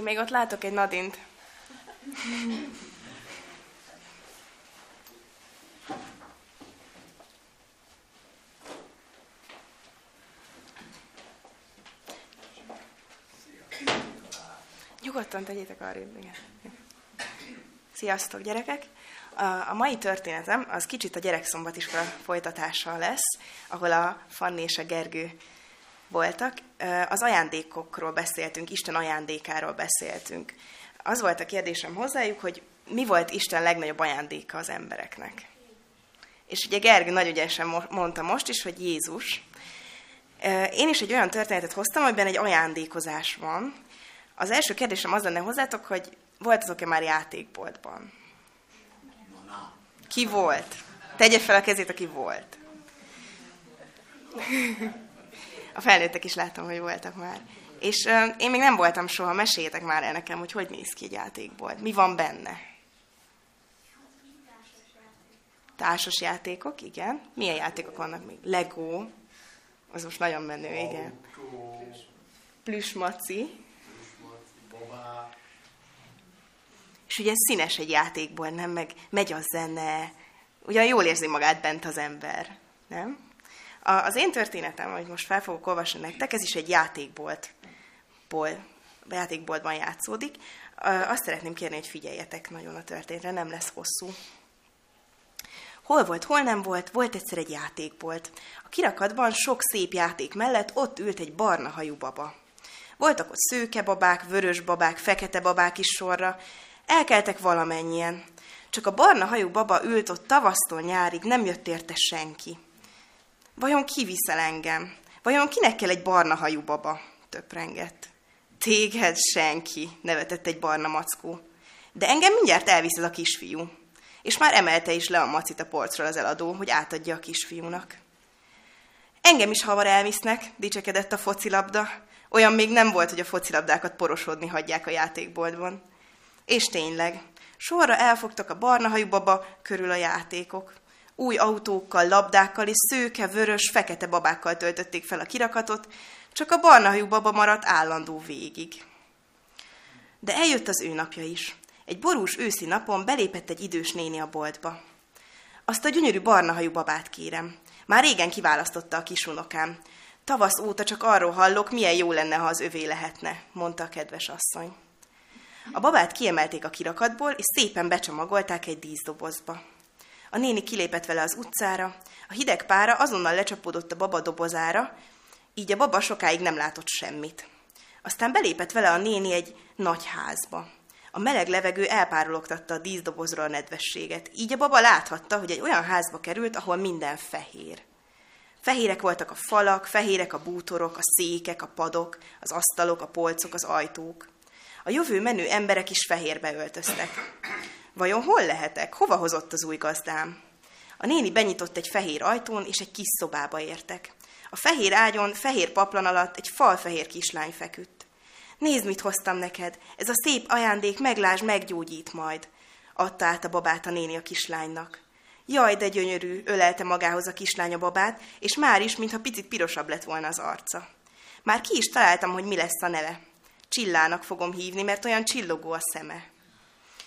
Én még ott látok egy Nadint. Nyugodtan tegyétek arrébb, igen. Sziasztok, gyerekek! A mai történetem az kicsit a gyerekszombatiskola folytatása lesz, ahol a Fanni és a Gergő voltak. Az ajándékokról beszéltünk, Isten ajándékáról beszéltünk. Az volt a kérdésem hozzájuk, hogy mi volt Isten legnagyobb ajándéka az embereknek. És ugye Gergő nagy ügyesen mondta most is, hogy Jézus. Én is egy olyan történetet hoztam, amiben egy ajándékozás van. Az első kérdésem az lenne hozzátok, hogy voltatok-e már játékboltban? Ki volt? Tegye fel a kezét, aki volt. A felnőttek is látom, hogy voltak már. És uh, én még nem voltam soha, meséljétek már el nekem, hogy hogy néz ki egy játékból. Mi van benne? Társas játékok, igen. Milyen játékok vannak még? Lego. Az most nagyon menő, igen. Plüsmaci. És ugye színes egy játékból, nem? Meg megy a zene. Ugyan jól érzi magát bent az ember, nem? A, az én történetem, amit most fel fogok olvasni nektek, ez is egy játékbolt. Ból, játékboltban játszódik. Azt szeretném kérni, hogy figyeljetek nagyon a történetre, nem lesz hosszú. Hol volt, hol nem volt, volt egyszer egy játékbolt. A kirakatban sok szép játék mellett ott ült egy barna hajú baba. Voltak ott szőke babák, vörös babák, fekete babák is sorra, Elkeltek valamennyien. Csak a barna hajú baba ült ott tavasztól nyárig, nem jött érte senki. Vajon ki viszel engem? Vajon kinek kell egy barna hajú baba? Töprengett. Téged senki, nevetett egy barna mackó. De engem mindjárt elvisz ez a kisfiú. És már emelte is le a macit a polcról az eladó, hogy átadja a kisfiúnak. Engem is havar elvisznek, dicsekedett a focilabda. Olyan még nem volt, hogy a focilabdákat porosodni hagyják a játékboltban. És tényleg, sorra elfogtak a barna hajú baba körül a játékok. Új autókkal, labdákkal és szőke, vörös, fekete babákkal töltötték fel a kirakatot, csak a barna hajú baba maradt állandó végig. De eljött az ő napja is. Egy borús őszi napon belépett egy idős néni a boltba. Azt a gyönyörű barna hajú babát kérem. Már régen kiválasztotta a kisunokám. Tavasz óta csak arról hallok, milyen jó lenne, ha az övé lehetne, mondta a kedves asszony. A babát kiemelték a kirakatból, és szépen becsomagolták egy díszdobozba. A néni kilépett vele az utcára, a hideg pára azonnal lecsapódott a baba dobozára, így a baba sokáig nem látott semmit. Aztán belépett vele a néni egy nagy házba. A meleg levegő elpárologtatta a díszdobozról a nedvességet, így a baba láthatta, hogy egy olyan házba került, ahol minden fehér. Fehérek voltak a falak, fehérek a bútorok, a székek, a padok, az asztalok, a polcok, az ajtók. A jövő menő emberek is fehérbe öltöztek. Vajon hol lehetek? Hova hozott az új gazdám? A néni benyitott egy fehér ajtón, és egy kis szobába értek. A fehér ágyon, fehér paplan alatt egy falfehér kislány feküdt. Nézd, mit hoztam neked, ez a szép ajándék meglás meggyógyít majd, adta át a babát a néni a kislánynak. Jaj, de gyönyörű, ölelte magához a kislány a babát, és már is, mintha picit pirosabb lett volna az arca. Már ki is találtam, hogy mi lesz a neve. Csillának fogom hívni, mert olyan csillogó a szeme.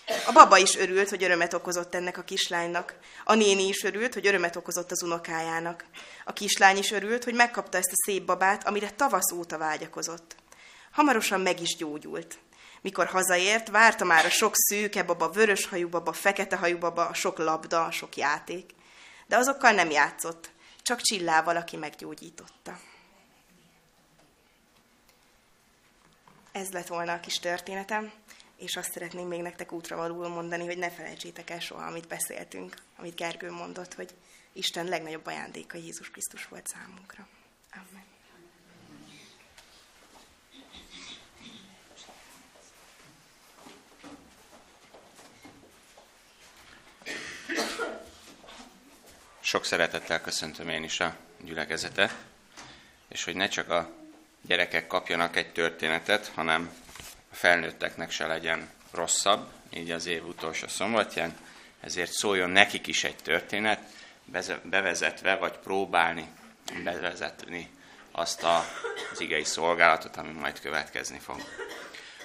A baba is örült, hogy örömet okozott ennek a kislánynak. A néni is örült, hogy örömet okozott az unokájának. A kislány is örült, hogy megkapta ezt a szép babát, amire tavasz óta vágyakozott. Hamarosan meg is gyógyult. Mikor hazaért, várta már a sok szőke baba, vörös hajú baba, fekete hajú baba, a sok labda, a sok játék. De azokkal nem játszott, csak csillával, aki meggyógyította. Ez lett volna a kis történetem, és azt szeretném még nektek útra valóul mondani, hogy ne felejtsétek el soha, amit beszéltünk, amit Gergő mondott, hogy Isten legnagyobb ajándéka Jézus Krisztus volt számunkra. Amen. Sok szeretettel köszöntöm én is a gyülekezetet, és hogy ne csak a gyerekek kapjanak egy történetet, hanem felnőtteknek se legyen rosszabb, így az év utolsó szombatján, ezért szóljon nekik is egy történet, bevezetve, vagy próbálni bevezetni azt a, az igei szolgálatot, ami majd következni fog.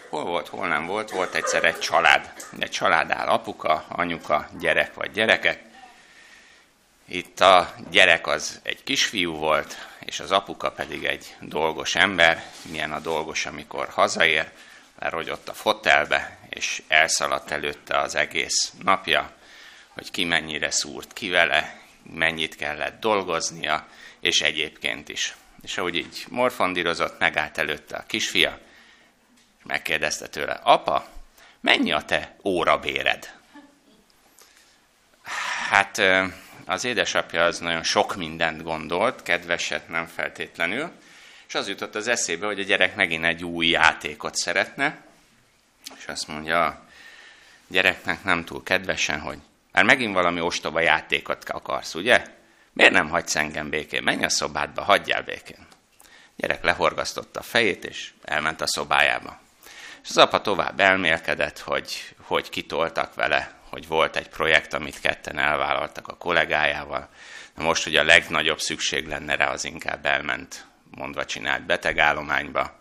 hol volt, hol nem volt, volt egyszer egy család. Egy család áll apuka, anyuka, gyerek vagy gyerekek. Itt a gyerek az egy kisfiú volt, és az apuka pedig egy dolgos ember. Milyen a dolgos, amikor hazaér, lerogyott a fotelbe, és elszaladt előtte az egész napja, hogy ki mennyire szúrt ki vele, mennyit kellett dolgoznia, és egyébként is. És ahogy így morfondírozott, megállt előtte a kisfia, és megkérdezte tőle, apa, mennyi a te órabéred? Hát az édesapja az nagyon sok mindent gondolt, kedveset nem feltétlenül, és az jutott az eszébe, hogy a gyerek megint egy új játékot szeretne, és azt mondja a gyereknek nem túl kedvesen, hogy már megint valami ostoba játékot akarsz, ugye? Miért nem hagysz engem békén? Menj a szobádba, hagyjál békén. A gyerek lehorgasztotta a fejét, és elment a szobájába. És az apa tovább elmélkedett, hogy, hogy kitoltak vele, hogy volt egy projekt, amit ketten elvállaltak a kollégájával. Most, hogy a legnagyobb szükség lenne rá, az inkább elment mondva csinált betegállományba,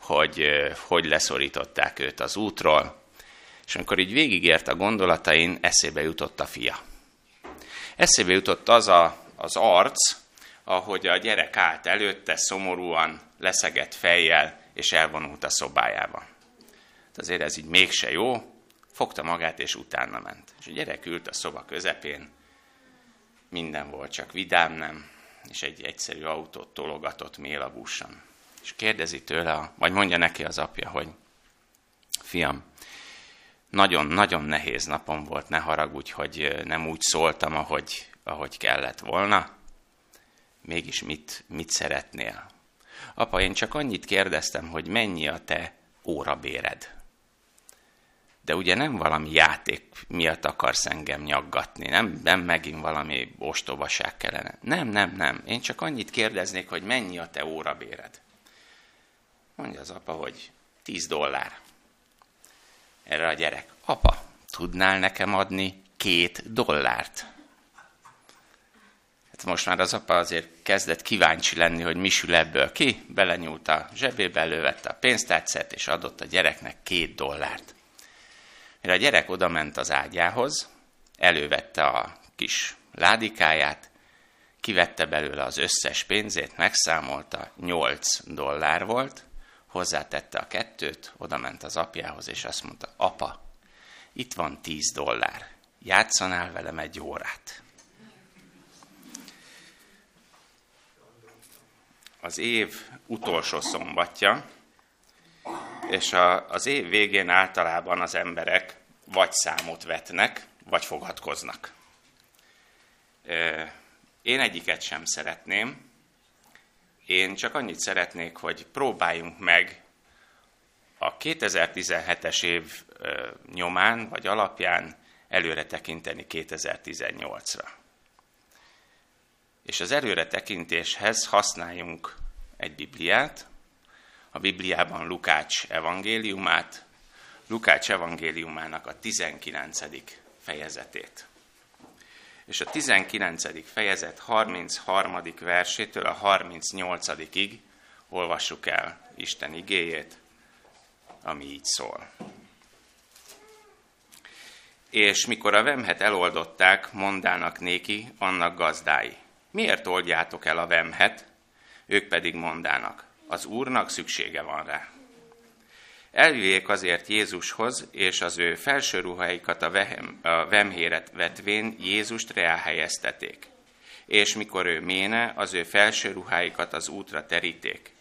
hogy hogy leszorították őt az útról, és amikor így végigért a gondolatain, eszébe jutott a fia. Eszébe jutott az a, az arc, ahogy a gyerek állt előtte, szomorúan, leszegett fejjel, és elvonult a szobájába. De azért ez így mégse jó, fogta magát, és utána ment. És a gyerek ült a szoba közepén, minden volt, csak vidám nem, és egy egyszerű autót tologatott mélabúsan. És kérdezi tőle, vagy mondja neki az apja, hogy fiam, nagyon-nagyon nehéz napom volt, ne haragudj, hogy nem úgy szóltam, ahogy, ahogy kellett volna. Mégis mit, mit szeretnél? Apa, én csak annyit kérdeztem, hogy mennyi a te órabéred. De ugye nem valami játék miatt akarsz engem nyaggatni, nem, nem megint valami ostobaság kellene. Nem, nem, nem. Én csak annyit kérdeznék, hogy mennyi a te órabéred. Mondja az apa, hogy 10 dollár. Erre a gyerek, apa, tudnál nekem adni két dollárt? Hát most már az apa azért kezdett kíváncsi lenni, hogy mi sül ebből ki, belenyúlt a zsebébe, elővette a pénztárcát, és adott a gyereknek két dollárt. Mire a gyerek odament az ágyához, elővette a kis ládikáját, kivette belőle az összes pénzét, megszámolta, 8 dollár volt, hozzátette a kettőt, odament az apjához, és azt mondta, apa, itt van 10 dollár, játszanál velem egy órát. Az év utolsó szombatja, és a, az év végén általában az emberek vagy számot vetnek, vagy fogadkoznak. Én egyiket sem szeretném. Én csak annyit szeretnék, hogy próbáljunk meg a 2017-es év nyomán vagy alapján előre tekinteni 2018-ra. És az előre tekintéshez használjunk egy Bibliát, a Bibliában Lukács evangéliumát, Lukács evangéliumának a 19. fejezetét. És a 19. fejezet 33. versétől a 38-ig olvassuk el Isten igéjét, ami így szól. És mikor a vemhet eloldották, mondának néki annak gazdái. Miért oldjátok el a vemhet? Ők pedig mondának az Úrnak szüksége van rá. Elvivék azért Jézushoz, és az ő felső ruháikat a, vehem, a vemhéret vetvén Jézust helyezteték. És mikor ő méne, az ő felső ruháikat az útra teríték.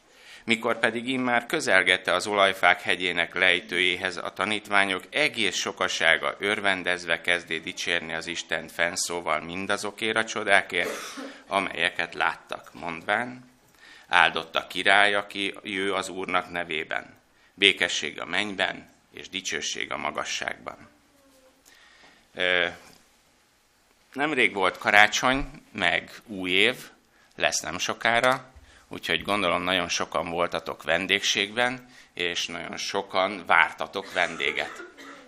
Mikor pedig immár közelgette az olajfák hegyének lejtőjéhez, a tanítványok egész sokasága örvendezve kezdé dicsérni az Istent fennszóval mindazokért a csodákért, amelyeket láttak, mondván, áldott a király, aki jő az Úrnak nevében. Békesség a mennyben, és dicsőség a magasságban. Nemrég volt karácsony, meg új év, lesz nem sokára, úgyhogy gondolom nagyon sokan voltatok vendégségben, és nagyon sokan vártatok vendéget.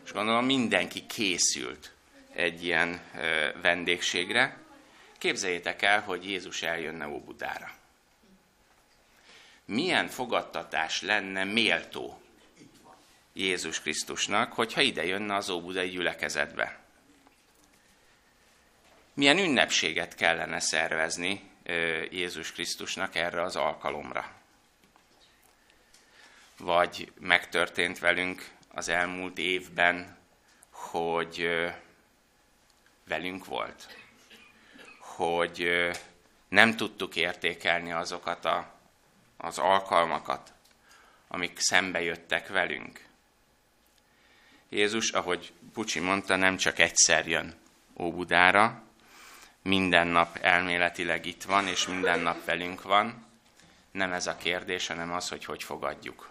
És gondolom mindenki készült egy ilyen vendégségre. Képzeljétek el, hogy Jézus eljönne Óbudára milyen fogadtatás lenne méltó. Jézus Krisztusnak, hogyha ide jönne az Óbudai gyülekezetbe. Milyen ünnepséget kellene szervezni Jézus Krisztusnak erre az alkalomra? Vagy megtörtént velünk az elmúlt évben, hogy velünk volt, hogy nem tudtuk értékelni azokat a, az alkalmakat, amik szembe jöttek velünk. Jézus, ahogy Pucsi mondta, nem csak egyszer jön Óbudára, minden nap elméletileg itt van, és minden nap velünk van. Nem ez a kérdés, hanem az, hogy hogy fogadjuk.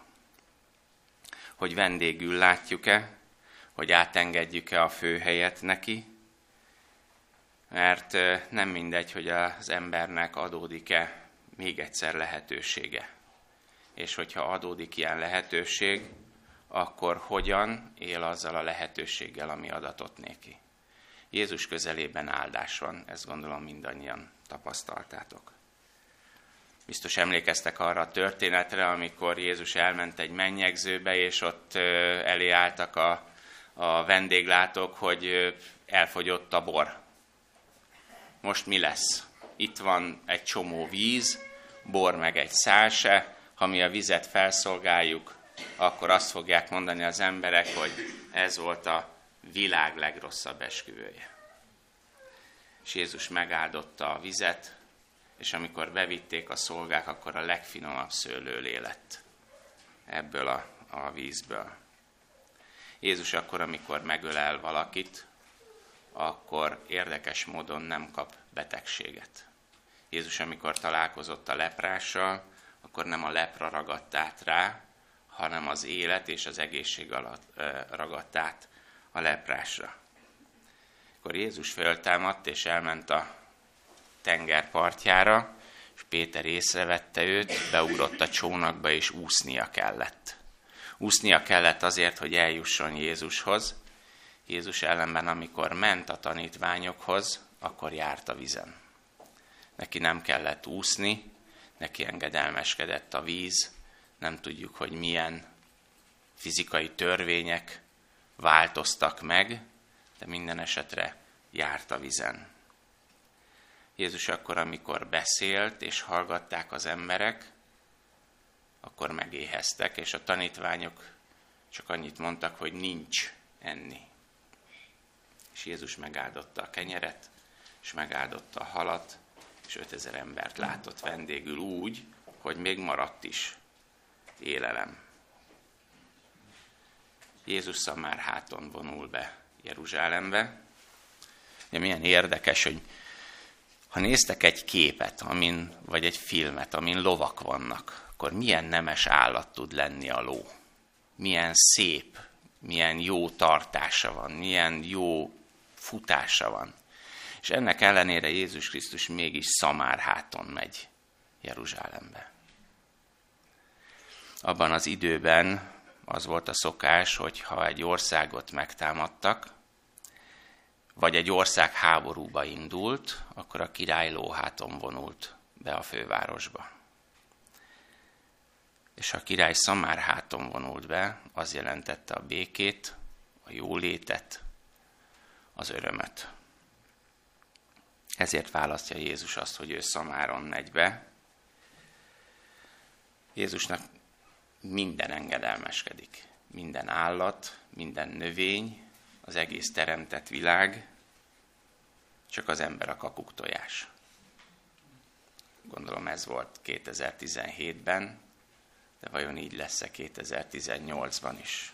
Hogy vendégül látjuk-e, hogy átengedjük-e a főhelyet neki, mert nem mindegy, hogy az embernek adódik-e még egyszer lehetősége. És hogyha adódik ilyen lehetőség, akkor hogyan él azzal a lehetőséggel, ami adatott néki. Jézus közelében áldás van, ezt gondolom mindannyian tapasztaltátok. Biztos emlékeztek arra a történetre, amikor Jézus elment egy mennyegzőbe, és ott elé álltak a, a vendéglátók, hogy elfogyott a bor. Most mi lesz? Itt van egy csomó víz, bor meg egy szálse, ha mi a vizet felszolgáljuk, akkor azt fogják mondani az emberek, hogy ez volt a világ legrosszabb esküvője. És Jézus megáldotta a vizet, és amikor bevitték a szolgák, akkor a legfinomabb szőlőlé lett ebből a, a vízből. Jézus akkor, amikor megölel valakit, akkor érdekes módon nem kap betegséget. Jézus, amikor találkozott a leprással, akkor nem a lepra ragadt át rá, hanem az élet és az egészség alatt ragadt át a leprásra. Akkor Jézus föltámadt és elment a tenger partjára, és Péter észrevette őt, beugrott a csónakba, és úsznia kellett. Úsznia kellett azért, hogy eljusson Jézushoz. Jézus ellenben, amikor ment a tanítványokhoz, akkor járt a vizen. Neki nem kellett úszni, neki engedelmeskedett a víz, nem tudjuk, hogy milyen fizikai törvények változtak meg, de minden esetre járt a vizen. Jézus akkor, amikor beszélt és hallgatták az emberek, akkor megéheztek, és a tanítványok csak annyit mondtak, hogy nincs enni. És Jézus megáldotta a kenyeret, és megáldotta a halat, és 5000 embert látott vendégül úgy, hogy még maradt is élelem. Jézus már háton vonul be Jeruzsálembe. De milyen érdekes, hogy ha néztek egy képet, amin, vagy egy filmet, amin lovak vannak, akkor milyen nemes állat tud lenni a ló. Milyen szép, milyen jó tartása van, milyen jó futása van. És ennek ellenére Jézus Krisztus mégis szamár háton megy Jeruzsálembe. Abban az időben az volt a szokás, hogy ha egy országot megtámadtak, vagy egy ország háborúba indult, akkor a király lóháton vonult be a fővárosba. És ha a király háton vonult be, az jelentette a békét, a jólétet, az örömöt. Ezért választja Jézus azt, hogy ő Szamáron megy be. Jézusnak minden engedelmeskedik. Minden állat, minden növény, az egész teremtett világ, csak az ember a kakuk tojás. Gondolom ez volt 2017-ben, de vajon így lesz-e 2018-ban is?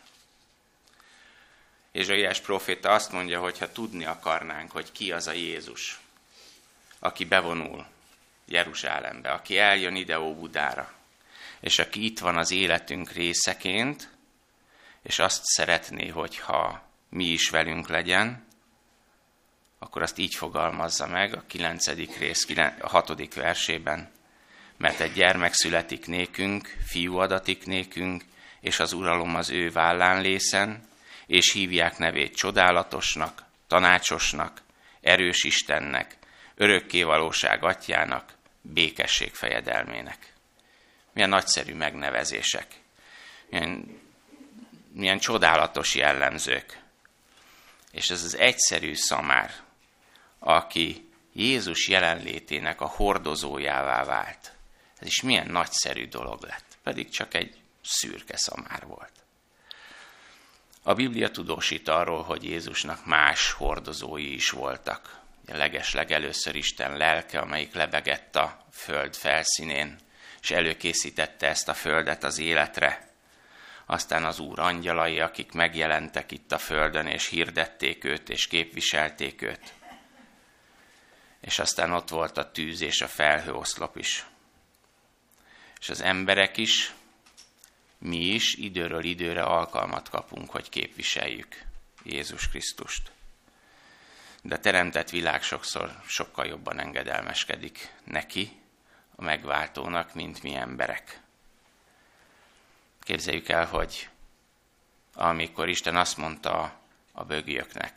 Ilyes proféta azt mondja, hogy ha tudni akarnánk, hogy ki az a Jézus, aki bevonul Jeruzsálembe, aki eljön ide Óbudára, és aki itt van az életünk részeként, és azt szeretné, hogyha mi is velünk legyen, akkor azt így fogalmazza meg a 9. rész, a 6. versében. Mert egy gyermek születik nékünk, fiú adatik nékünk, és az uralom az ő vállán lészen, és hívják nevét csodálatosnak, tanácsosnak, erős Istennek, örökkévalóság atyának, békesség fejedelmének. Milyen nagyszerű megnevezések. Milyen milyen csodálatos jellemzők. És ez az egyszerű szamár, aki Jézus jelenlétének a hordozójává vált. Ez is milyen nagyszerű dolog lett, pedig csak egy szürke szamár volt. A Biblia tudósít arról, hogy Jézusnak más hordozói is voltak. A leges legelőször Isten lelke, amelyik lebegett a föld felszínén, és előkészítette ezt a földet az életre. Aztán az Úr angyalai, akik megjelentek itt a földön, és hirdették őt, és képviselték őt. És aztán ott volt a tűz és a felhőoszlop is. És az emberek is, mi is időről időre alkalmat kapunk, hogy képviseljük Jézus Krisztust. De a teremtett világ sokszor sokkal jobban engedelmeskedik neki, a megváltónak, mint mi emberek. Képzeljük el, hogy amikor Isten azt mondta a bögiöknek,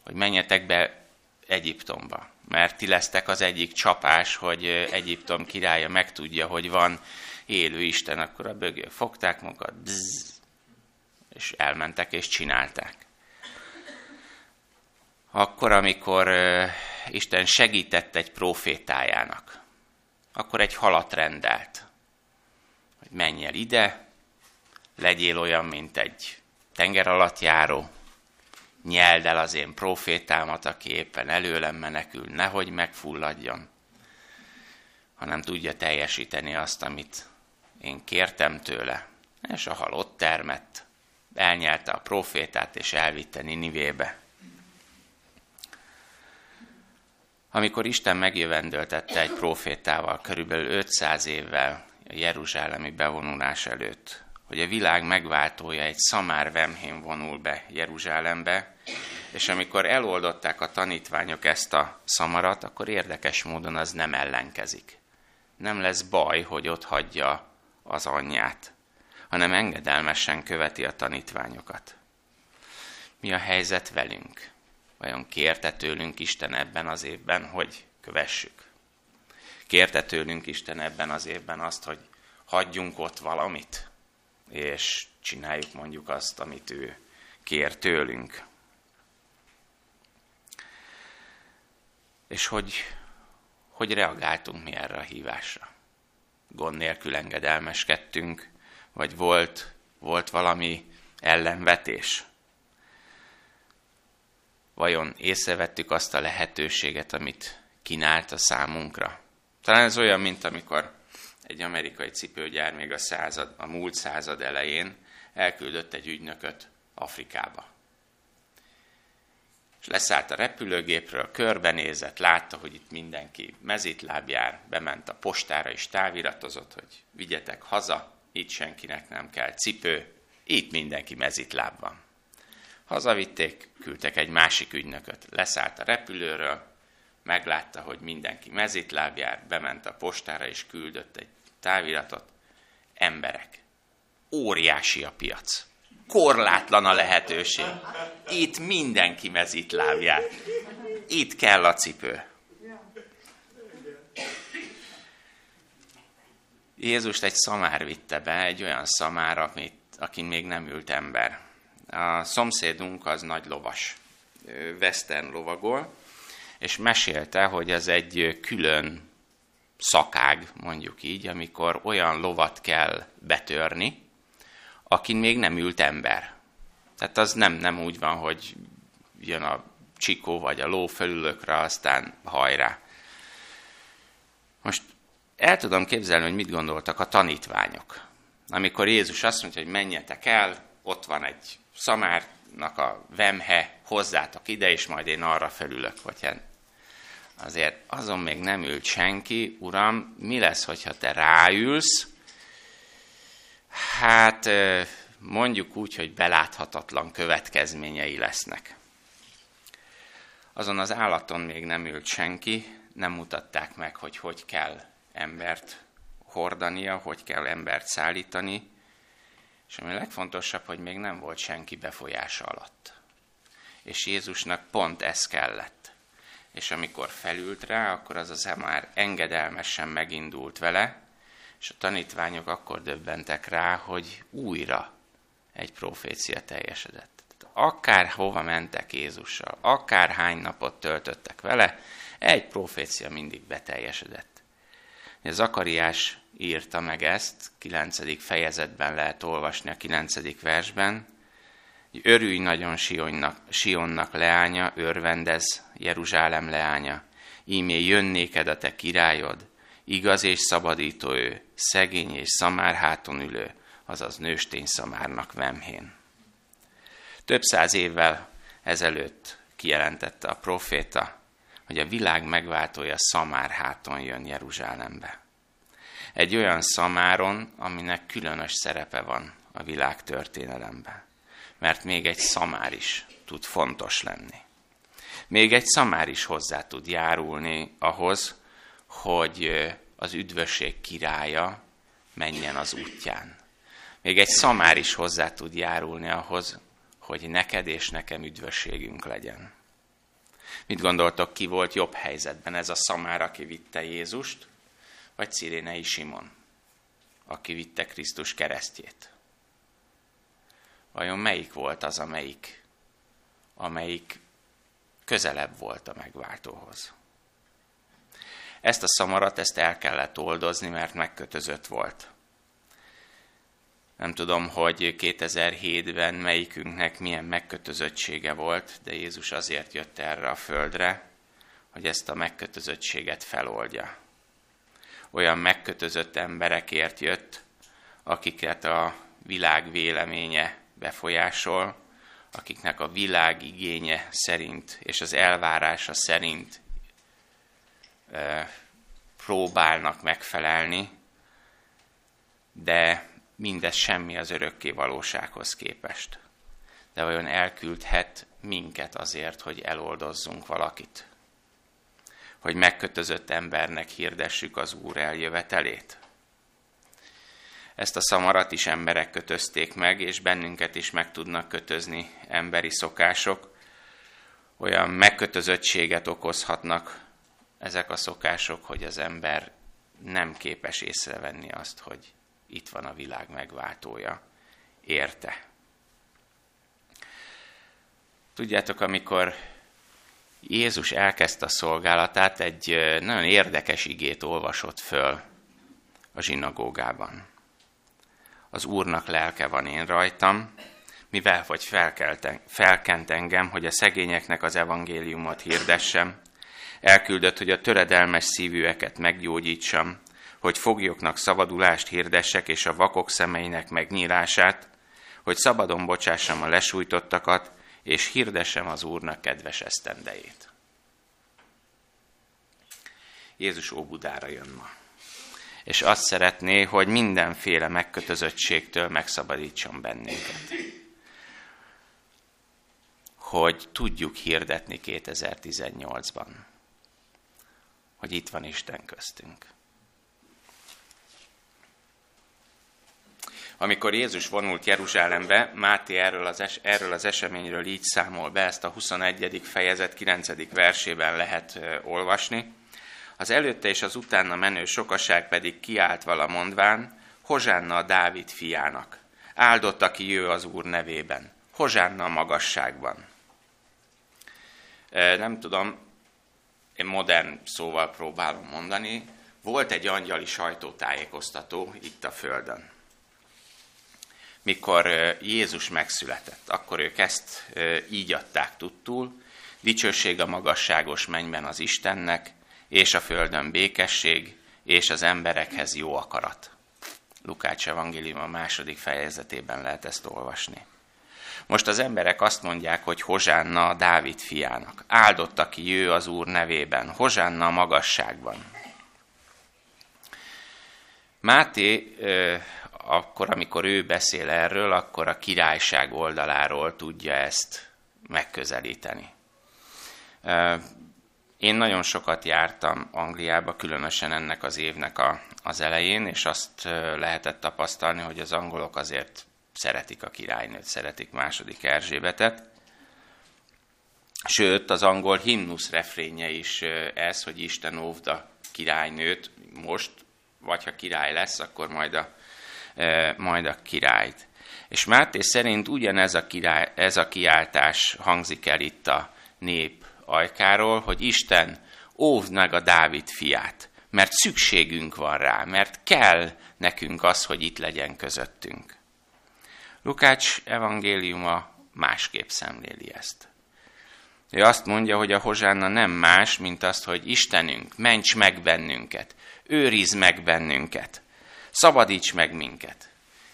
hogy menjetek be Egyiptomba, mert ti lesztek az egyik csapás, hogy Egyiptom királya megtudja, hogy van élő Isten, akkor a bögök fogták magukat, bzz, és elmentek és csinálták. Akkor, amikor Isten segített egy profétájának, akkor egy halat rendelt, hogy menj el ide, legyél olyan, mint egy tenger alatt járó, nyeld el az én profétámat, aki éppen előlem menekül, nehogy megfulladjon, hanem tudja teljesíteni azt, amit én kértem tőle. És a halott termett, elnyelte a profétát, és elvitte Ninivébe. Amikor Isten megjövendöltette egy profétával körülbelül 500 évvel a Jeruzsálemi bevonulás előtt, hogy a világ megváltója egy szamár vemhén vonul be Jeruzsálembe, és amikor eloldották a tanítványok ezt a szamarat, akkor érdekes módon az nem ellenkezik. Nem lesz baj, hogy ott hagyja az anyját, hanem engedelmesen követi a tanítványokat. Mi a helyzet velünk? Vajon kérte tőlünk Isten ebben az évben, hogy kövessük? Kérte tőlünk Isten ebben az évben azt, hogy hagyjunk ott valamit, és csináljuk mondjuk azt, amit ő kér tőlünk. És hogy, hogy reagáltunk mi erre a hívásra? Gond nélkül engedelmeskedtünk, vagy volt, volt valami ellenvetés? Vajon észrevettük azt a lehetőséget, amit kínált a számunkra? Talán ez olyan, mint amikor egy amerikai cipőgyár még a, század, a múlt század elején elküldött egy ügynököt Afrikába. És leszállt a repülőgépről, körbenézett, látta, hogy itt mindenki mezitláb jár, bement a postára és táviratozott, hogy vigyetek haza, itt senkinek nem kell cipő, itt mindenki mezitláb van. Hazavitték, küldtek egy másik ügynököt. Leszállt a repülőről, meglátta, hogy mindenki mezitláb jár, bement a postára és küldött egy táviratot. Emberek. Óriási a piac. Korlátlan a lehetőség. Itt mindenki mezitláb jár. Itt kell a cipő. Jézust egy szamár vitte be, egy olyan szamár, amit, akin még nem ült ember a szomszédunk az nagy lovas, western lovagol, és mesélte, hogy ez egy külön szakág, mondjuk így, amikor olyan lovat kell betörni, akin még nem ült ember. Tehát az nem, nem úgy van, hogy jön a csikó vagy a ló felülökre, aztán hajrá. Most el tudom képzelni, hogy mit gondoltak a tanítványok. Amikor Jézus azt mondja, hogy menjetek el, ott van egy szamárnak a vemhe, hozzátok ide, és majd én arra felülök, vagy hát azért azon még nem ült senki, uram, mi lesz, hogyha te ráülsz? Hát mondjuk úgy, hogy beláthatatlan következményei lesznek. Azon az állaton még nem ült senki, nem mutatták meg, hogy hogy kell embert hordania, hogy kell embert szállítani, és ami a legfontosabb, hogy még nem volt senki befolyása alatt. És Jézusnak pont ez kellett. És amikor felült rá, akkor az az már engedelmesen megindult vele, és a tanítványok akkor döbbentek rá, hogy újra egy profécia teljesedett. Akár hova mentek Jézussal, akár hány napot töltöttek vele, egy profécia mindig beteljesedett. Zakariás írta meg ezt, 9. fejezetben lehet olvasni a 9. versben, Örülj nagyon Sionnak, Sionnak leánya, örvendez Jeruzsálem leánya. Ímé jönnéked a te királyod, igaz és szabadító ő, szegény és szamár háton ülő, azaz nőstény szamárnak vemhén. Több száz évvel ezelőtt kijelentette a proféta, hogy a világ megváltója szamár háton jön Jeruzsálembe. Egy olyan szamáron, aminek különös szerepe van a világ történelemben mert még egy szamár is tud fontos lenni. Még egy szamár is hozzá tud járulni ahhoz, hogy az üdvösség királya menjen az útján. Még egy szamár is hozzá tud járulni ahhoz, hogy neked és nekem üdvösségünk legyen. Mit gondoltok, ki volt jobb helyzetben ez a szamár, aki vitte Jézust, vagy Cirénei Simon, aki vitte Krisztus keresztjét? vajon melyik volt az, amelyik, amelyik közelebb volt a megváltóhoz. Ezt a szamarat, ezt el kellett oldozni, mert megkötözött volt. Nem tudom, hogy 2007-ben melyikünknek milyen megkötözöttsége volt, de Jézus azért jött erre a földre, hogy ezt a megkötözöttséget feloldja. Olyan megkötözött emberekért jött, akiket a világ véleménye befolyásol, akiknek a világ igénye szerint és az elvárása szerint e, próbálnak megfelelni, de mindez semmi az örökké valósághoz képest. De olyan elküldhet minket azért, hogy eloldozzunk valakit. Hogy megkötözött embernek hirdessük az Úr eljövetelét ezt a szamarat is emberek kötözték meg, és bennünket is meg tudnak kötözni emberi szokások. Olyan megkötözöttséget okozhatnak ezek a szokások, hogy az ember nem képes észrevenni azt, hogy itt van a világ megváltója. Érte. Tudjátok, amikor Jézus elkezdte a szolgálatát, egy nagyon érdekes igét olvasott föl a zsinagógában. Az Úrnak lelke van én rajtam, mivel hogy felkent engem, hogy a szegényeknek az evangéliumot hirdessem, elküldött, hogy a töredelmes szívűeket meggyógyítsam, hogy foglyoknak szabadulást hirdessek, és a vakok szemeinek megnyílását, hogy szabadon bocsássam a lesújtottakat, és hirdessem az Úrnak kedves esztendejét. Jézus Óbudára jön ma és azt szeretné, hogy mindenféle megkötözöttségtől megszabadítson bennünket. Hogy tudjuk hirdetni 2018-ban, hogy itt van Isten köztünk. Amikor Jézus vonult Jeruzsálembe, Máté erről az, es- erről az eseményről így számol be, ezt a 21. fejezet 9. versében lehet olvasni. Az előtte és az utána menő sokaság pedig kiált vala mondván, Hozsánna a Dávid fiának. Áldott, aki jő az Úr nevében. Hozsánna a magasságban. Nem tudom, én modern szóval próbálom mondani, volt egy angyali sajtótájékoztató itt a Földön. Mikor Jézus megszületett, akkor ők ezt így adták tudtul, dicsőség a magasságos mennyben az Istennek, és a földön békesség, és az emberekhez jó akarat. Lukács evangélium a második fejezetében lehet ezt olvasni. Most az emberek azt mondják, hogy Hozsánna Dávid fiának. Áldott, aki jő az Úr nevében. Hozsánna a magasságban. Máté, akkor, amikor ő beszél erről, akkor a királyság oldaláról tudja ezt megközelíteni. Én nagyon sokat jártam Angliába, különösen ennek az évnek a, az elején, és azt lehetett tapasztalni, hogy az angolok azért szeretik a királynőt, szeretik második Erzsébetet. Sőt, az angol himnusz refrénye is ez, hogy Isten óvd a királynőt most, vagy ha király lesz, akkor majd a majd a királyt. És Máté szerint ugyanez a, király, ez a kiáltás hangzik el itt a nép ajkáról, hogy Isten óvd meg a Dávid fiát, mert szükségünk van rá, mert kell nekünk az, hogy itt legyen közöttünk. Lukács evangéliuma másképp szemléli ezt. Ő azt mondja, hogy a hozsánna nem más, mint azt, hogy Istenünk, ments meg bennünket, őriz meg bennünket, szabadíts meg minket.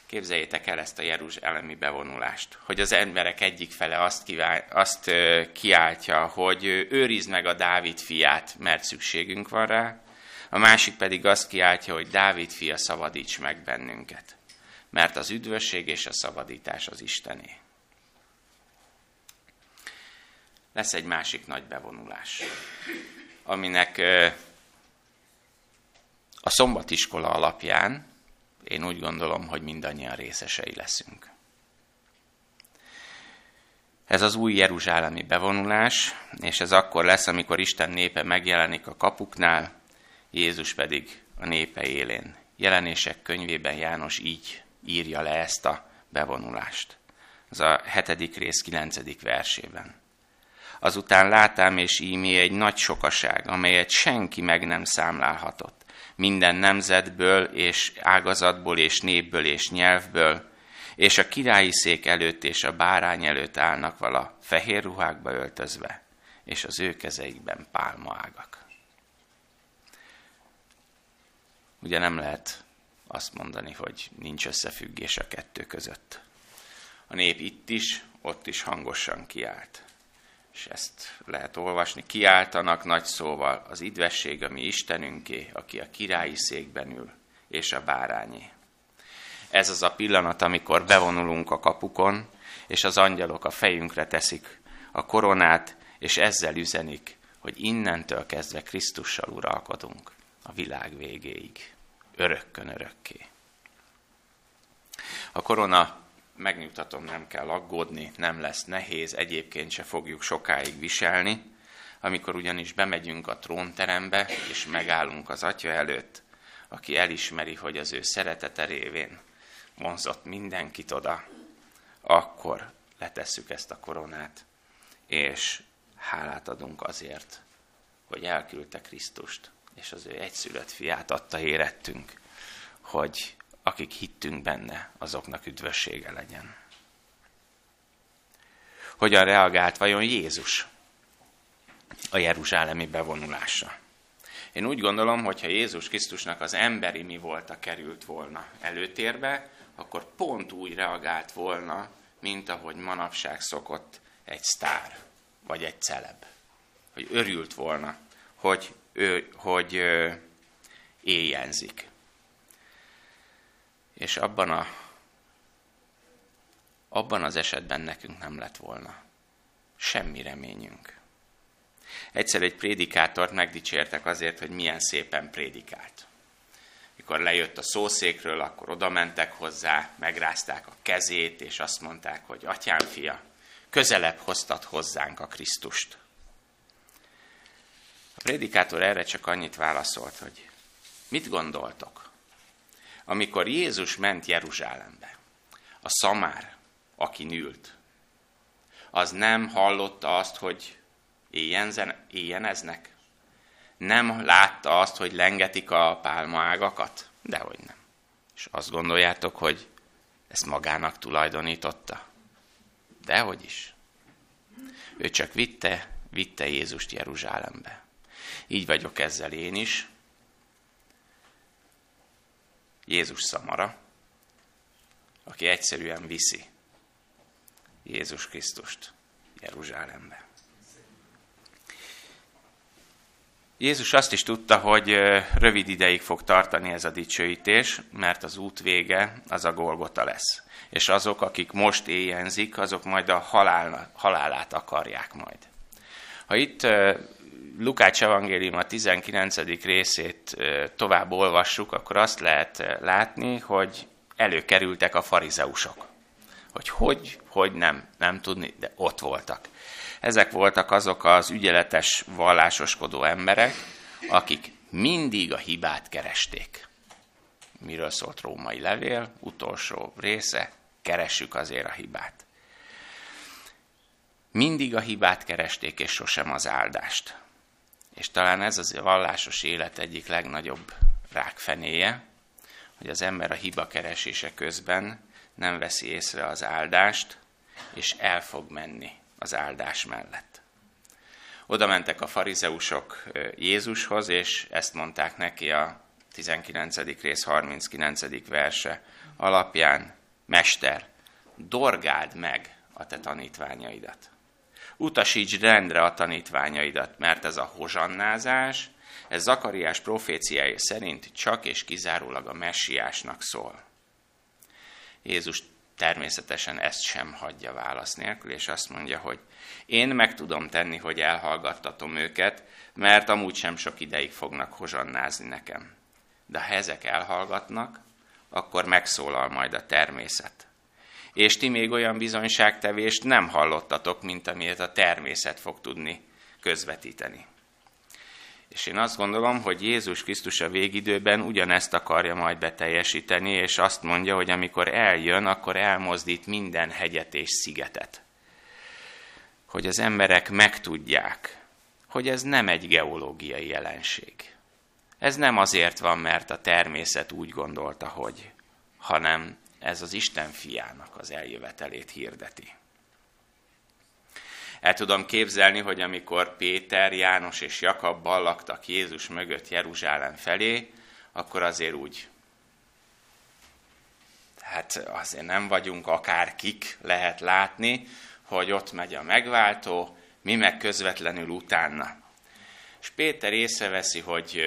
Képzeljétek el ezt a jeruzsálemi bevonulást, hogy az emberek egyik fele azt, kivál, azt kiáltja, hogy őrizd meg a Dávid fiát, mert szükségünk van rá, a másik pedig azt kiáltja, hogy Dávid fia szabadíts meg bennünket, mert az üdvösség és a szabadítás az Istené. Lesz egy másik nagy bevonulás, aminek a szombatiskola alapján én úgy gondolom, hogy mindannyian részesei leszünk. Ez az új jeruzsálemi bevonulás, és ez akkor lesz, amikor Isten népe megjelenik a kapuknál, Jézus pedig a népe élén. Jelenések könyvében János így írja le ezt a bevonulást. Ez a hetedik rész kilencedik versében. Azután látám és ímé egy nagy sokaság, amelyet senki meg nem számlálhatott minden nemzetből és ágazatból és népből és nyelvből, és a királyi szék előtt és a bárány előtt állnak vala fehér ruhákba öltözve, és az ő kezeikben pálmaágak. Ugye nem lehet azt mondani, hogy nincs összefüggés a kettő között. A nép itt is, ott is hangosan kiállt és ezt lehet olvasni, kiáltanak nagy szóval, az idvesség a mi Istenünké, aki a királyi székben ül, és a bárányé. Ez az a pillanat, amikor bevonulunk a kapukon, és az angyalok a fejünkre teszik a koronát, és ezzel üzenik, hogy innentől kezdve Krisztussal uralkodunk a világ végéig, örökkön örökké. A korona megnyugtatom, nem kell aggódni, nem lesz nehéz, egyébként se fogjuk sokáig viselni. Amikor ugyanis bemegyünk a trónterembe, és megállunk az Atya előtt, aki elismeri, hogy az ő szeretete révén vonzott mindenkit oda, akkor letesszük ezt a koronát, és hálát adunk azért, hogy elküldte Krisztust, és az ő egyszülött fiát adta érettünk, hogy akik hittünk benne, azoknak üdvössége legyen. Hogyan reagált vajon Jézus a jeruzsálemi bevonulásra? Én úgy gondolom, hogy ha Jézus Krisztusnak az emberi mi volt a került volna előtérbe, akkor pont úgy reagált volna, mint ahogy manapság szokott egy sztár, vagy egy celeb. Hogy örült volna, hogy, ő, hogy éjjenzik. És abban, a, abban az esetben nekünk nem lett volna semmi reményünk. Egyszer egy prédikátort megdicsértek azért, hogy milyen szépen prédikált. Mikor lejött a szószékről, akkor oda mentek hozzá, megrázták a kezét, és azt mondták, hogy atyám fia, közelebb hoztat hozzánk a Krisztust. A prédikátor erre csak annyit válaszolt, hogy mit gondoltok? Amikor Jézus ment Jeruzsálembe, a szamár, aki nült, az nem hallotta azt, hogy éjjeneznek? Nem látta azt, hogy lengetik a pálmaágakat? Dehogy nem. És azt gondoljátok, hogy ezt magának tulajdonította? Dehogy is. Ő csak vitte, vitte Jézust Jeruzsálembe. Így vagyok ezzel én is, Jézus szamara, aki egyszerűen viszi Jézus Krisztust Jeruzsálembe. Jézus azt is tudta, hogy rövid ideig fog tartani ez a dicsőítés, mert az út vége az a Golgota lesz. És azok, akik most éjjenzik, azok majd a halál, halálát akarják majd. Ha itt Lukács evangélium a 19. részét tovább olvassuk, akkor azt lehet látni, hogy előkerültek a farizeusok. Hogy hogy, hogy nem, nem tudni, de ott voltak. Ezek voltak azok az ügyeletes, vallásoskodó emberek, akik mindig a hibát keresték. miről szólt római levél, utolsó része, keressük azért a hibát. Mindig a hibát keresték, és sosem az áldást. És talán ez az a vallásos élet egyik legnagyobb rákfenéje, hogy az ember a hiba keresése közben nem veszi észre az áldást, és el fog menni az áldás mellett. Oda mentek a farizeusok Jézushoz, és ezt mondták neki a 19. rész 39. verse alapján, Mester, dorgáld meg a te tanítványaidat. Utasíts rendre a tanítványaidat, mert ez a hozsannázás, ez Zakariás proféciája szerint csak és kizárólag a messiásnak szól. Jézus természetesen ezt sem hagyja válasz nélkül, és azt mondja, hogy én meg tudom tenni, hogy elhallgattatom őket, mert amúgy sem sok ideig fognak hozsannázni nekem. De ha ezek elhallgatnak, akkor megszólal majd a természet. És ti még olyan bizonyságtevést nem hallottatok, mint amilyet a természet fog tudni közvetíteni. És én azt gondolom, hogy Jézus Krisztus a végidőben ugyanezt akarja majd beteljesíteni, és azt mondja, hogy amikor eljön, akkor elmozdít minden hegyet és szigetet. Hogy az emberek megtudják, hogy ez nem egy geológiai jelenség. Ez nem azért van, mert a természet úgy gondolta, hogy, hanem ez az Isten fiának az eljövetelét hirdeti. El tudom képzelni, hogy amikor Péter, János és Jakab ballaktak Jézus mögött Jeruzsálem felé, akkor azért úgy, hát azért nem vagyunk akárkik, lehet látni, hogy ott megy a megváltó, mi meg közvetlenül utána. És Péter észreveszi, hogy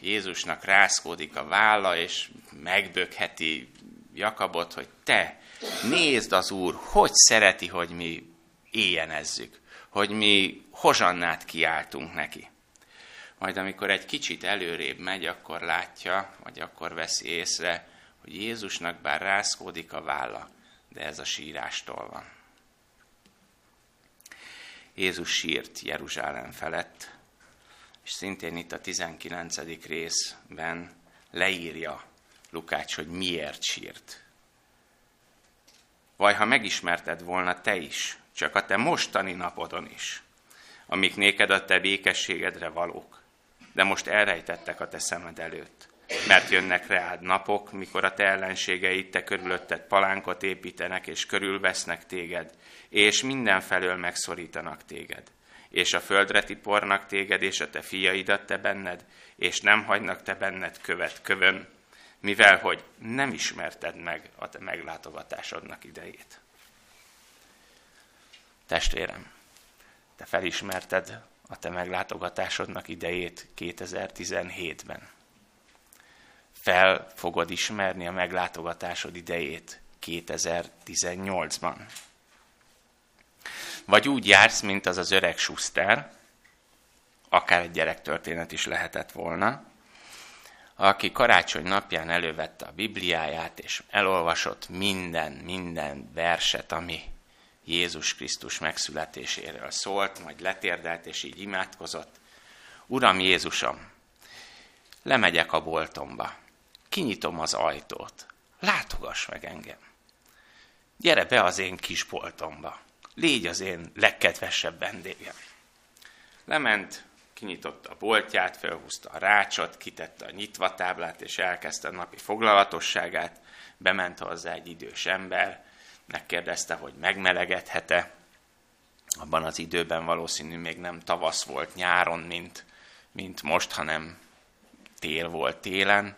Jézusnak rászkódik a válla, és megbökheti Jakabot, hogy te, nézd az Úr, hogy szereti, hogy mi éjjenezzük, hogy mi hozsannát kiáltunk neki. Majd amikor egy kicsit előrébb megy, akkor látja, vagy akkor veszi észre, hogy Jézusnak bár rászkódik a válla, de ez a sírástól van. Jézus sírt Jeruzsálem felett, és szintén itt a 19. részben leírja Lukács, hogy miért sírt. Vaj, ha megismerted volna te is, csak a te mostani napodon is, amik néked a te békességedre valók, de most elrejtettek a te szemed előtt. Mert jönnek reád napok, mikor a te ellenségeid te körülötted palánkot építenek, és körülvesznek téged, és mindenfelől megszorítanak téged. És a földre tipornak téged, és a te fiaidat te benned, és nem hagynak te benned követ kövön, mivel hogy nem ismerted meg a te meglátogatásodnak idejét. Testvérem, te felismerted a te meglátogatásodnak idejét 2017-ben. Fel fogod ismerni a meglátogatásod idejét 2018-ban. Vagy úgy jársz, mint az az öreg Schuster, akár egy gyerektörténet is lehetett volna, aki karácsony napján elővette a Bibliáját, és elolvasott minden, minden verset, ami Jézus Krisztus megszületéséről szólt, majd letérdelt, és így imádkozott. Uram Jézusom, lemegyek a boltomba, kinyitom az ajtót, látogass meg engem. Gyere be az én kis boltomba, légy az én legkedvesebb vendégem. Lement, kinyitotta a boltját, felhúzta a rácsot, kitette a nyitva táblát, és elkezdte a napi foglalatosságát, bement hozzá egy idős ember, megkérdezte, hogy megmelegedhet-e. Abban az időben valószínű még nem tavasz volt nyáron, mint, mint most, hanem tél volt télen.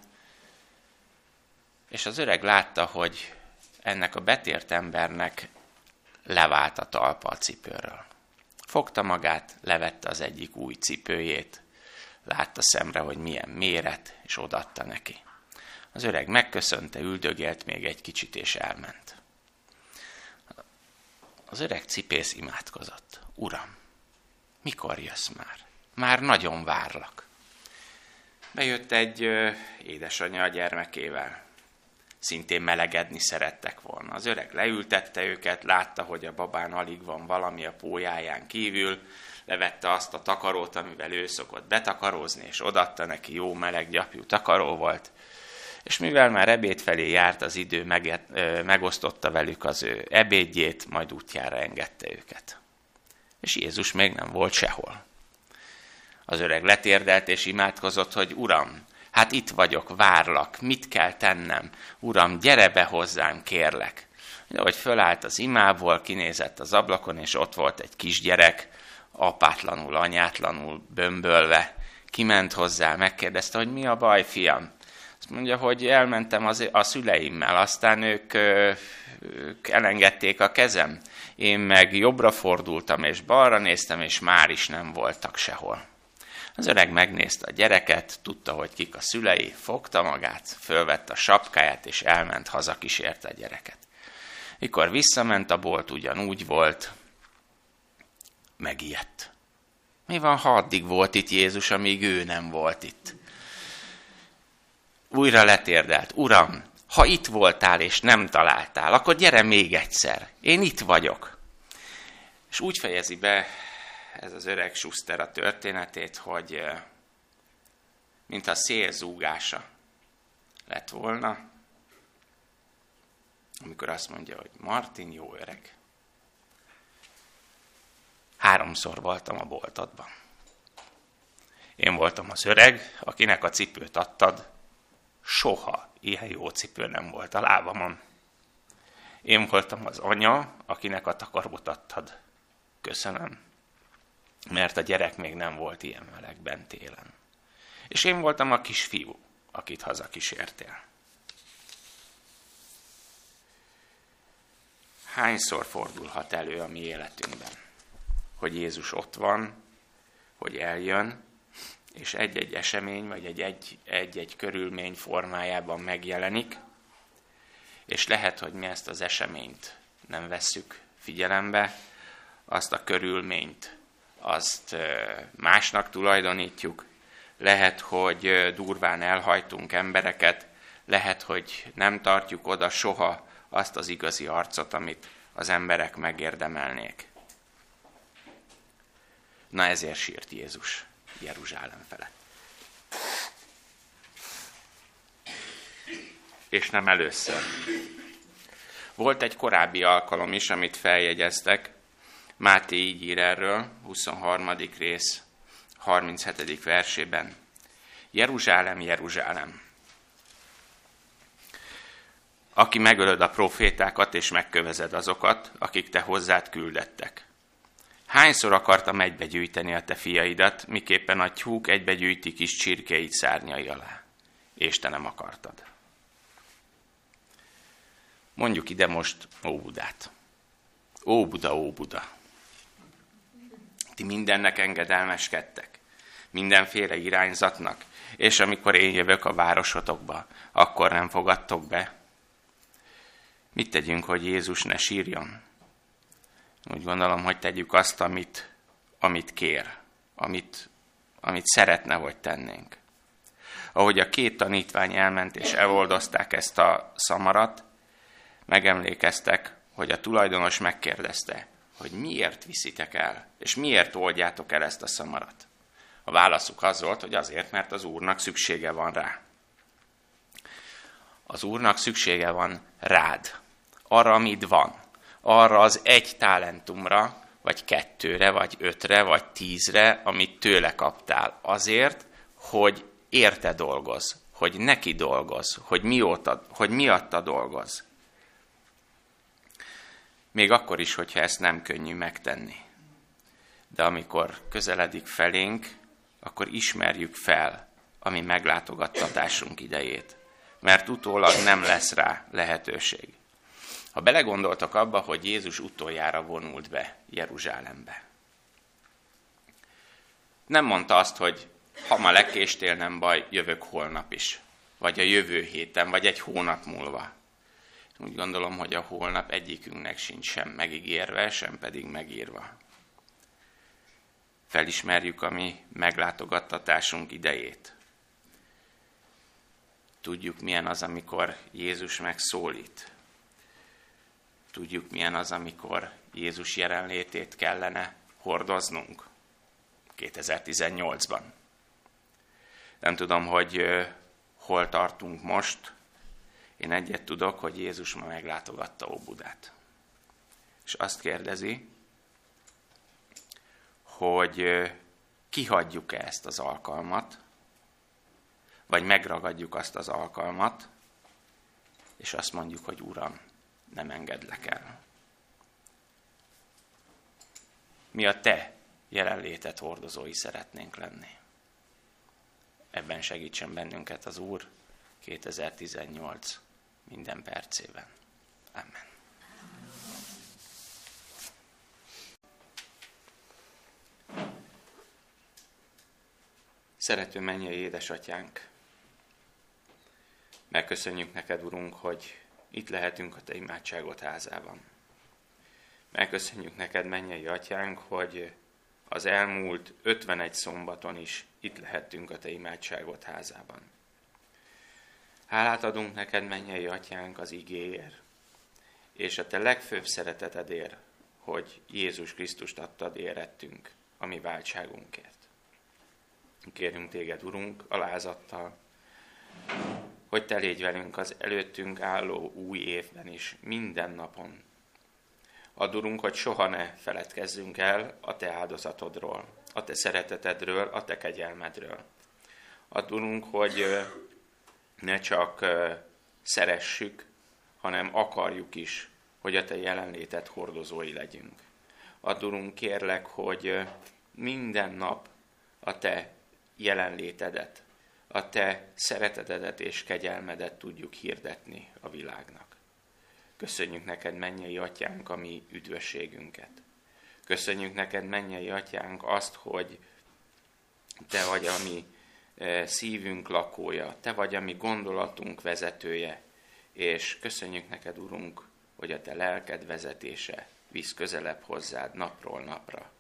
És az öreg látta, hogy ennek a betért embernek levált a talpa a cipőről. Fogta magát, levette az egyik új cipőjét, látta szemre, hogy milyen méret, és odatta neki. Az öreg megköszönte, üldögélt még egy kicsit, és elment. Az öreg cipész imádkozott. Uram, mikor jössz már? Már nagyon várlak. Bejött egy ö, édesanyja a gyermekével. Szintén melegedni szerettek volna. Az öreg leültette őket, látta, hogy a babán alig van valami a pójáján kívül, levette azt a takarót, amivel ő szokott betakarózni, és odatta neki jó meleg gyapjú takaró volt, És mivel már ebéd felé járt az idő, megosztotta velük az ő ebédjét, majd útjára engedte őket. És Jézus még nem volt sehol. Az öreg letérdelt és imádkozott, hogy Uram, hát itt vagyok, várlak, mit kell tennem? Uram, gyere be hozzám, kérlek. De hogy fölállt az imából, kinézett az ablakon, és ott volt egy kisgyerek, apátlanul, anyátlanul bömbölve. Kiment hozzá, megkérdezte, hogy mi a baj, fiam? Azt mondja, hogy elmentem az, a szüleimmel, aztán ők, ők elengedték a kezem. Én meg jobbra fordultam, és balra néztem, és már is nem voltak sehol. Az öreg megnézte a gyereket, tudta, hogy kik a szülei, fogta magát, fölvette a sapkáját, és elment haza kísérte a gyereket. Mikor visszament a bolt, ugyanúgy volt, megijedt. Mi van, ha addig volt itt Jézus, amíg ő nem volt itt? Újra letérdelt, Uram, ha itt voltál és nem találtál, akkor gyere még egyszer, én itt vagyok. És úgy fejezi be ez az öreg Schuster a történetét, hogy mintha szél zúgása lett volna, amikor azt mondja, hogy Martin jó öreg. Háromszor voltam a boltodban. Én voltam az öreg, akinek a cipőt adtad. Soha ilyen jó cipő nem volt a lábamon. Én voltam az anya, akinek a takarót adtad. Köszönöm. Mert a gyerek még nem volt ilyen melegben télen. És én voltam a kisfiú, akit hazakísértél. Hányszor fordulhat elő a mi életünkben? hogy Jézus ott van, hogy eljön, és egy-egy esemény, vagy egy-egy körülmény formájában megjelenik, és lehet, hogy mi ezt az eseményt nem vesszük figyelembe, azt a körülményt, azt másnak tulajdonítjuk, lehet, hogy durván elhajtunk embereket, lehet, hogy nem tartjuk oda soha azt az igazi arcot, amit az emberek megérdemelnék. Na ezért sírt Jézus Jeruzsálem felett. És nem először. Volt egy korábbi alkalom is, amit feljegyeztek. Máté így ír erről, 23. rész, 37. versében. Jeruzsálem, Jeruzsálem, aki megölöd a profétákat és megkövezed azokat, akik te hozzád küldettek. Hányszor akartam egybegyűjteni a te fiaidat, miképpen a tyúk egybegyűjti kis csirkeit szárnyai alá, és te nem akartad. Mondjuk ide most Óbudát. Óbuda, Óbuda. Ti mindennek engedelmeskedtek, mindenféle irányzatnak, és amikor én jövök a városotokba, akkor nem fogadtok be. Mit tegyünk, hogy Jézus ne sírjon? Úgy gondolom, hogy tegyük azt, amit, amit kér, amit, amit szeretne, hogy tennénk. Ahogy a két tanítvány elment és eloldozták ezt a szamarat, megemlékeztek, hogy a tulajdonos megkérdezte, hogy miért viszitek el, és miért oldjátok el ezt a szamarat. A válaszuk az volt, hogy azért, mert az Úrnak szüksége van rá. Az Úrnak szüksége van rád, arra, amit van arra az egy talentumra, vagy kettőre, vagy ötre, vagy tízre, amit tőle kaptál. Azért, hogy érte dolgoz, hogy neki dolgoz, hogy, mióta, hogy miatta dolgoz. Még akkor is, hogyha ezt nem könnyű megtenni. De amikor közeledik felénk, akkor ismerjük fel a mi meglátogattatásunk idejét, mert utólag nem lesz rá lehetőség. Ha belegondoltak abba, hogy Jézus utoljára vonult be Jeruzsálembe. Nem mondta azt, hogy ha ma lekéstél, nem baj, jövök holnap is. Vagy a jövő héten, vagy egy hónap múlva. Úgy gondolom, hogy a holnap egyikünknek sincs sem megígérve, sem pedig megírva. Felismerjük a mi meglátogattatásunk idejét. Tudjuk, milyen az, amikor Jézus megszólít Tudjuk, milyen az, amikor Jézus jelenlétét kellene hordoznunk 2018-ban. Nem tudom, hogy hol tartunk most Én egyet tudok, hogy Jézus ma meglátogatta Óbudát. És azt kérdezi, hogy kihagyjuk-e ezt az alkalmat, vagy megragadjuk azt az alkalmat, és azt mondjuk, hogy Uram, nem engedlek el. Mi a Te jelenlétet hordozói szeretnénk lenni. Ebben segítsen bennünket az Úr 2018 minden percében. Amen. Szerető mennyei édesatyánk, megköszönjük neked, Urunk, hogy itt lehetünk a Te imádságot házában. Megköszönjük neked, mennyei atyánk, hogy az elmúlt 51 szombaton is itt lehettünk a Te imádságot házában. Hálát adunk neked, mennyei atyánk, az igéért, és a Te legfőbb szeretetedért, hogy Jézus Krisztust adtad érettünk a mi váltságunkért. Kérünk téged, Urunk, alázattal, hogy te légy velünk az előttünk álló új évben is, minden napon. Adurunk, hogy soha ne feledkezzünk el a te áldozatodról, a te szeretetedről, a te kegyelmedről. Adurunk, hogy ne csak szeressük, hanem akarjuk is, hogy a te jelenlétet hordozói legyünk. Adurunk, kérlek, hogy minden nap a te jelenlétedet, a te szeretetedet és kegyelmedet tudjuk hirdetni a világnak. Köszönjük neked, mennyei atyánk, a mi üdvösségünket. Köszönjük neked, mennyei atyánk, azt, hogy te vagy a mi szívünk lakója, te vagy a mi gondolatunk vezetője, és köszönjük neked, Urunk, hogy a te lelked vezetése visz közelebb hozzád napról napra.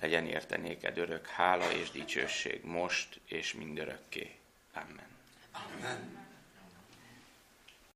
Legyen érte néked örök hála és dicsőség most és mindörökké. Amen. Amen.